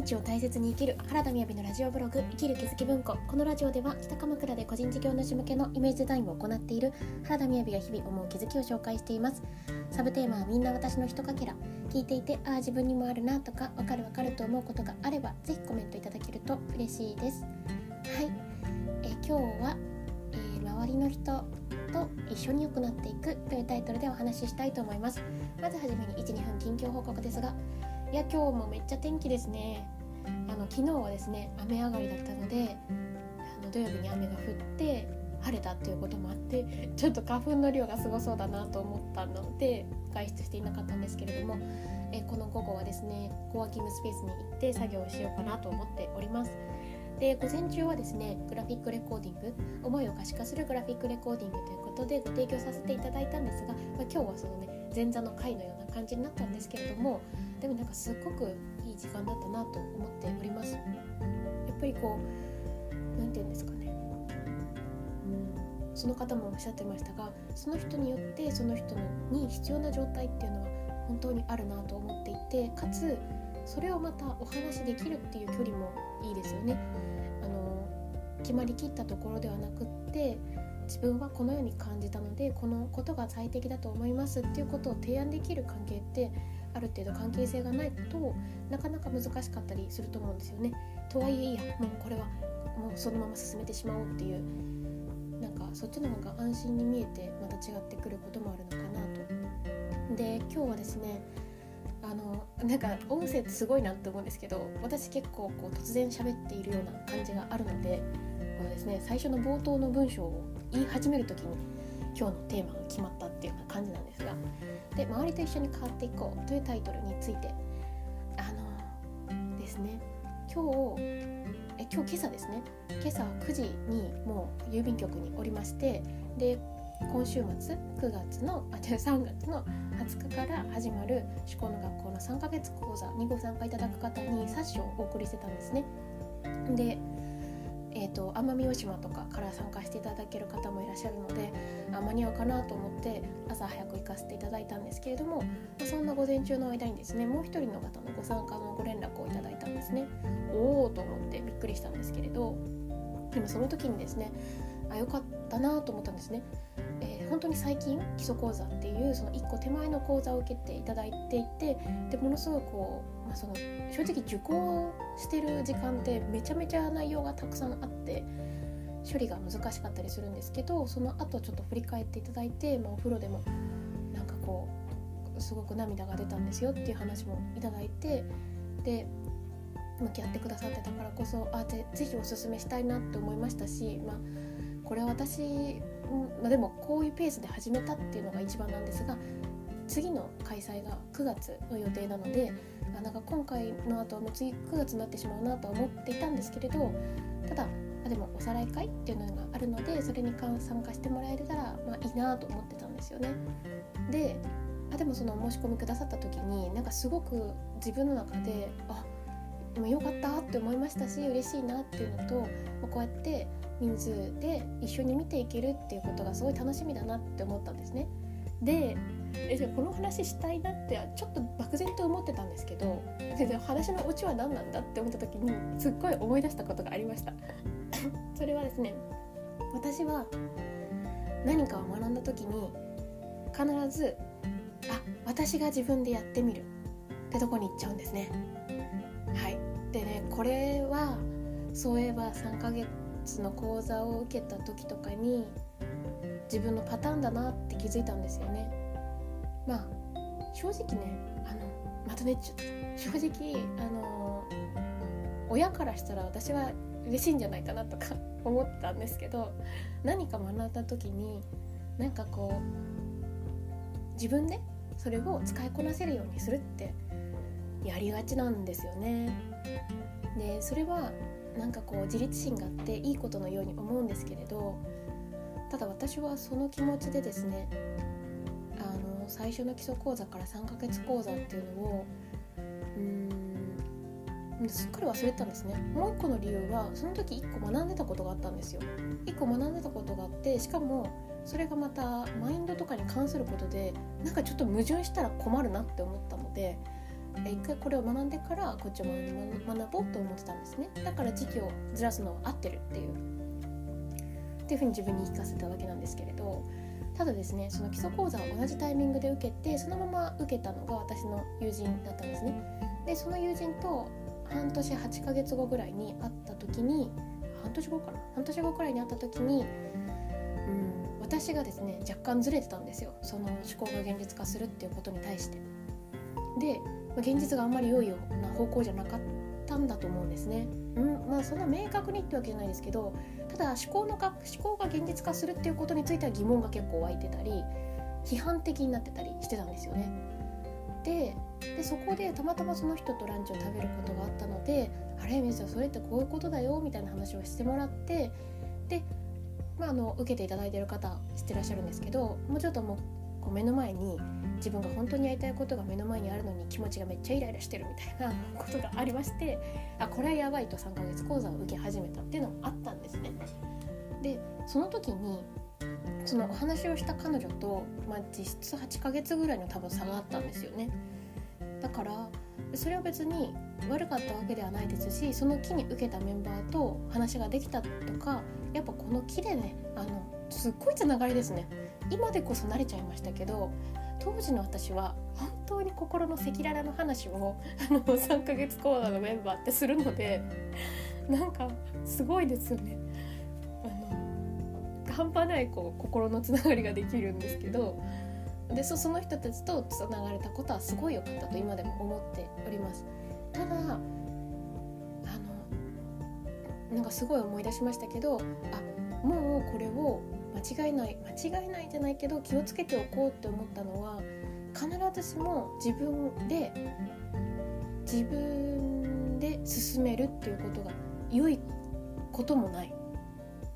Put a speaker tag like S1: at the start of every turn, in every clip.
S1: 日を大切に生きる原田みやびのラジオブログ生きる気づき文庫。このラジオでは北鎌倉で個人事業主向けのイメージデザインを行っている原田みやびが日々思う気づきを紹介しています。サブテーマはみんな私のひとかけら。聞いていてああ自分にもあるなとかわかるわかると思うことがあればぜひコメントいただけると嬉しいです。はい。え今日は、えー周りの人と一緒に良くなっていくというタイトルでお話ししたいと思います。まずはじめに12分近況報告ですがいや今日もめっちゃ天気ですね。あの昨日はですね雨上がりだったのであの土曜日に雨が降って晴れたっていうこともあってちょっと花粉の量がすごそうだなと思ったので外出していなかったんですけれどもえこの午後はですねコワーキングスペースに行って作業をしようかなと思っております。で午前中はですねグラフィックレコーディング思いを可視化するグラフィックレコーディングということでご提供させていただいたんですが、まあ、今日はそのね前座の回のような感じになったんですけれどもでもなんかすっごくいい時間だったなと思っております。やっぱりこう何て言うんですかね。うんその方もおっしゃってましたがその人によってその人に必要な状態っていうのは本当にあるなと思っていてかつそれをまたお話しできるっていう距離もいいですよね。あの決まりきったところではなくって自分はこのように感じたのでこのことが最適だと思いますっていうことを提案できる関係ってある程度関係性がないとなかなか難しかったりすると思うんですよね。とはいえいやもうこれはもうそのまま進めてしまおうっていうなんかそっちの方が安心に見えてまた違ってくることもあるのかなと。で今日はですねあのなんか音声ってすごいなって思うんですけど私結構こう突然喋っているような感じがあるのでこのですね最初の冒頭の文章を言い始める時に今日のテーマが決まったっていうような感じなんですがで周りと一緒に変わっていこうというタイトルについてあのですね今日え今日今朝ですね今朝9時にもう郵便局におりましてで今週末9月のあ違う3月の20日から始まる思考の学校の3ヶ月講座にご参加いただく方に冊子をお送りしてたんですね。でえーと、奄美大島とかから参加していただける方もいらっしゃるのであ間に合うかなと思って朝早く行かせていただいたんですけれどもそんな午前中の間にですねもう一人の方のご参加のご連絡をいただいたんですねおおと思ってびっくりしたんですけれどでもその時にですねあよかったなと思ったんですね、本当に最近基礎講座っていうその1個手前の講座を受けていただいていてでものすごくこう、まあ、その正直受講してる時間ってめちゃめちゃ内容がたくさんあって処理が難しかったりするんですけどその後ちょっと振り返っていただいて、まあ、お風呂でもなんかこうすごく涙が出たんですよっていう話もいただいてで向き合ってくださってたからこそあぜぜひおすすめしたいなって思いましたし、まあ、これは私まあ、でもこういうペースで始めたっていうのが一番なんですが次の開催が9月の予定なのであなんか今回の後はもう次9月になってしまうなとは思っていたんですけれどただあでもおさらい会っていうのがあるのでそれに参加してもらえたら、まあ、いいなと思ってたんですよね。であでもその申し込みくださった時になんかすごく自分の中であでもよかったって思いましたし嬉しいなっていうのとこうやって人数で一緒に見ていけるっていうことがすごい楽しみだなって思ったんですね。でえじゃこの話したいなってちょっと漠然と思ってたんですけど話のオチは何なんだって思った時にすっごい思い出したことがありました。それはですね私は何かを学んだ時に必ずあ私が自分でやってみる。ってとこに行っちゃうんですね。はい。でねこれはそういえば3ヶ月の講座を受けた時とかに自分のパターンだなって気づいたんですよね。まあ正直ねあのまたねちょっと正直あの親からしたら私は嬉しいんじゃないかなとか 思ったんですけど何か学んだ時になんかこう自分でそれを使いこなせるようにするってやりがちなんですよね。でそれはなんかこう自立心があっていいことのように思うんですけれどただ私はその気持ちでですねあの最初の基礎講座から3ヶ月講座っていうのをうんすっかり忘れてたんですね。もう一個の理由はその時1個学んでたことがあったんですよ。1個学んでたことがあってしかもそれがまたマインドとかに関することでなんかちょっと矛盾したら困るなって思ったので一回これを学んでからこっちを学ぼうと思ってたんですね。だから時期をずらすのは合ってるっていう。っていうふうに自分に言い聞かせたわけなんですけれど。ただですねその基礎講座を同じタイミングで受けてそのまま受けたのが私の友人だったんですね。でその友人と半年8ヶ月後ぐらいに会った時に半年後かな？半年後くらいに会った時にうん私がですね若干ずれてたんですよ。その思考が現実化するっていうことに対して。で現実があんまり良いような方向じゃなかったんだと思うんですねうんまあそんな明確にってわけじゃないですけどただ思考のか思考が現実化するっていうことについては疑問が結構湧いてたり批判的になってたりしてたんですよね。ででそこでたまたまその人とランチを食べることがあったので「あれ水さんそれってこういうことだよ」みたいな話をしてもらってで、まあ、あの受けていただいてる方知ってらっしゃるんですけどもうちょっともうう目の前に自分が本当にやりたいことが目の前にあるのに気持ちがめっちゃイライラしてるみたいなことがありましてあこれはやばいと3ヶ月講座を受け始めたっていうのもあったんですね。でその時にそのお話をした彼女と、まあ、実質8ヶ月ぐらいの多分差があったんですよね。だからそれは別に悪かったわけではないですしその木に受けたメンバーと話ができたとかやっぱこの木でねあのすっごいつながりですね今でこそ慣れちゃいましたけど当時の私は本当に心の赤裸々の話を あの3ヶ月講座のメンバーってするのでなんかすごいですよね。あの半端ないこう心のつながりができるんですけどでその人たちとつながれたことはすごい良かったと今でも思っております。ただあのなんかすごい思い出しましたけどあもうこれを間違いない間違いないじゃないけど気をつけておこうって思ったのは必ずしも自分で自分で進めるっていうことが良いこともない。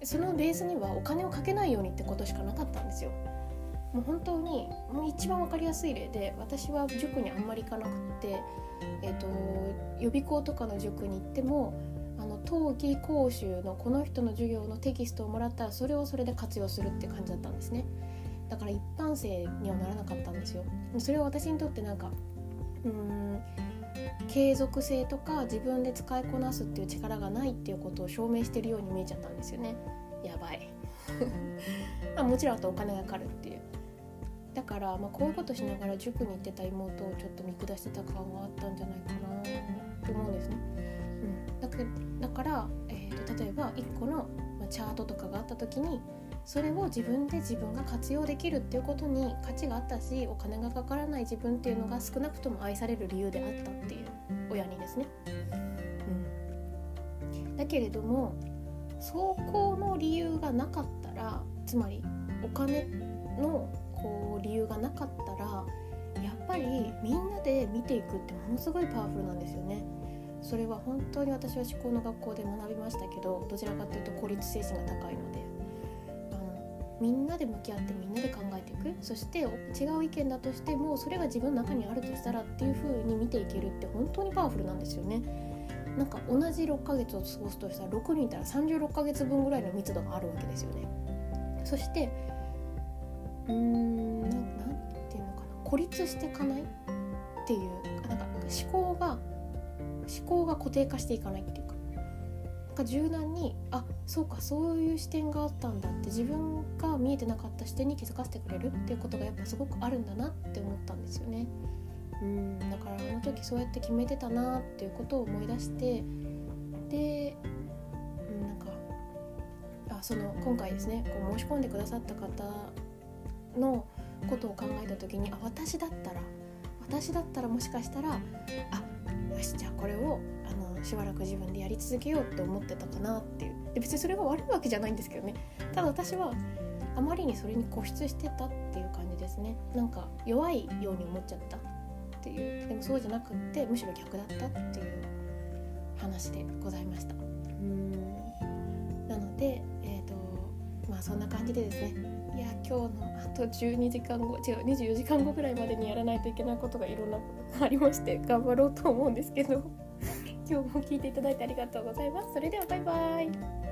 S1: そのベースにはお金をかけないようにってことしかなかったんですよ。もう本当にもう一番分かりやすい例で私は塾にあんまり行かなくって、えーと予備校とかの塾に行ってもあの冬季講習のこの人の授業のテキストをもらったらそれをそれで活用するって感じだったんですね。だから一般生にはならなかったんですよ。それは私にとってなんかうーん継続性とか自分で使いこなすっていう力がないっていうことを証明してるように見えちゃったんですよね。やばい。まあもちろんあとお金がかかるっていう。だから、まあ、こういうことしながら塾に行ってた妹をちょっと見下してた感があったんじゃないかなと思うんですね。だけだから、えーと、例えば1個の、まチャートとかがあった時にそれを自分で自分が活用できるっていうことに価値があったしお金がかからない自分っていうのが少なくとも愛される理由であったっていう親にですね。うん、だけれども走行の理由がなかったらつまりお金のこう理由がなかったらやっぱりみんなで見ていくってものすごいパワフルなんですよね。それは本当に私は思考の学校で学びましたけどどちらかというと孤立精神が高いのであのみんなで向き合ってみんなで考えていくそして違う意見だとしてもそれが自分の中にあるとしたらっていう風に見ていけるって本当にパワフルなんですよね。なんか同じ6ヶ月を過ごすとしたら6人いたら36ヶ月分ぐらいの密度があるわけですよね。そしてうーんなんていうのかな孤立していかないっていうなんか思考が思考が固定化していかないっていうかなんか柔軟にあそうかそういう視点があったんだって自分が見えてなかった視点に気づかせてくれるっていうことがやっぱすごくあるんだなって思ったんですよね。うんだからあの時そうやって決めてたなっていうことを思い出してで、うん、なんかあその今回ですねこう申し込んでくださった方のことを考えた時にあ私だったら私だったらもしかしたらあよしじゃあこれをあのしばらく自分でやり続けようって思ってたかなっていう。で別にそれが悪いわけじゃないんですけどね。ただ私はあまりにそれに固執してたっていう感じですね。なんか弱いように思っちゃったっていう。でもそうじゃなくってむしろ逆だったっていう話でございました。うん。なのでえっ、ー、とまあそんな感じでですねいや今日のあと12時間後違う24時間後ぐらいまでにやらないといけないことがいろんなありまして頑張ろうと思うんですけど 今日も聞いていただいてありがとうございます。それではバイバイ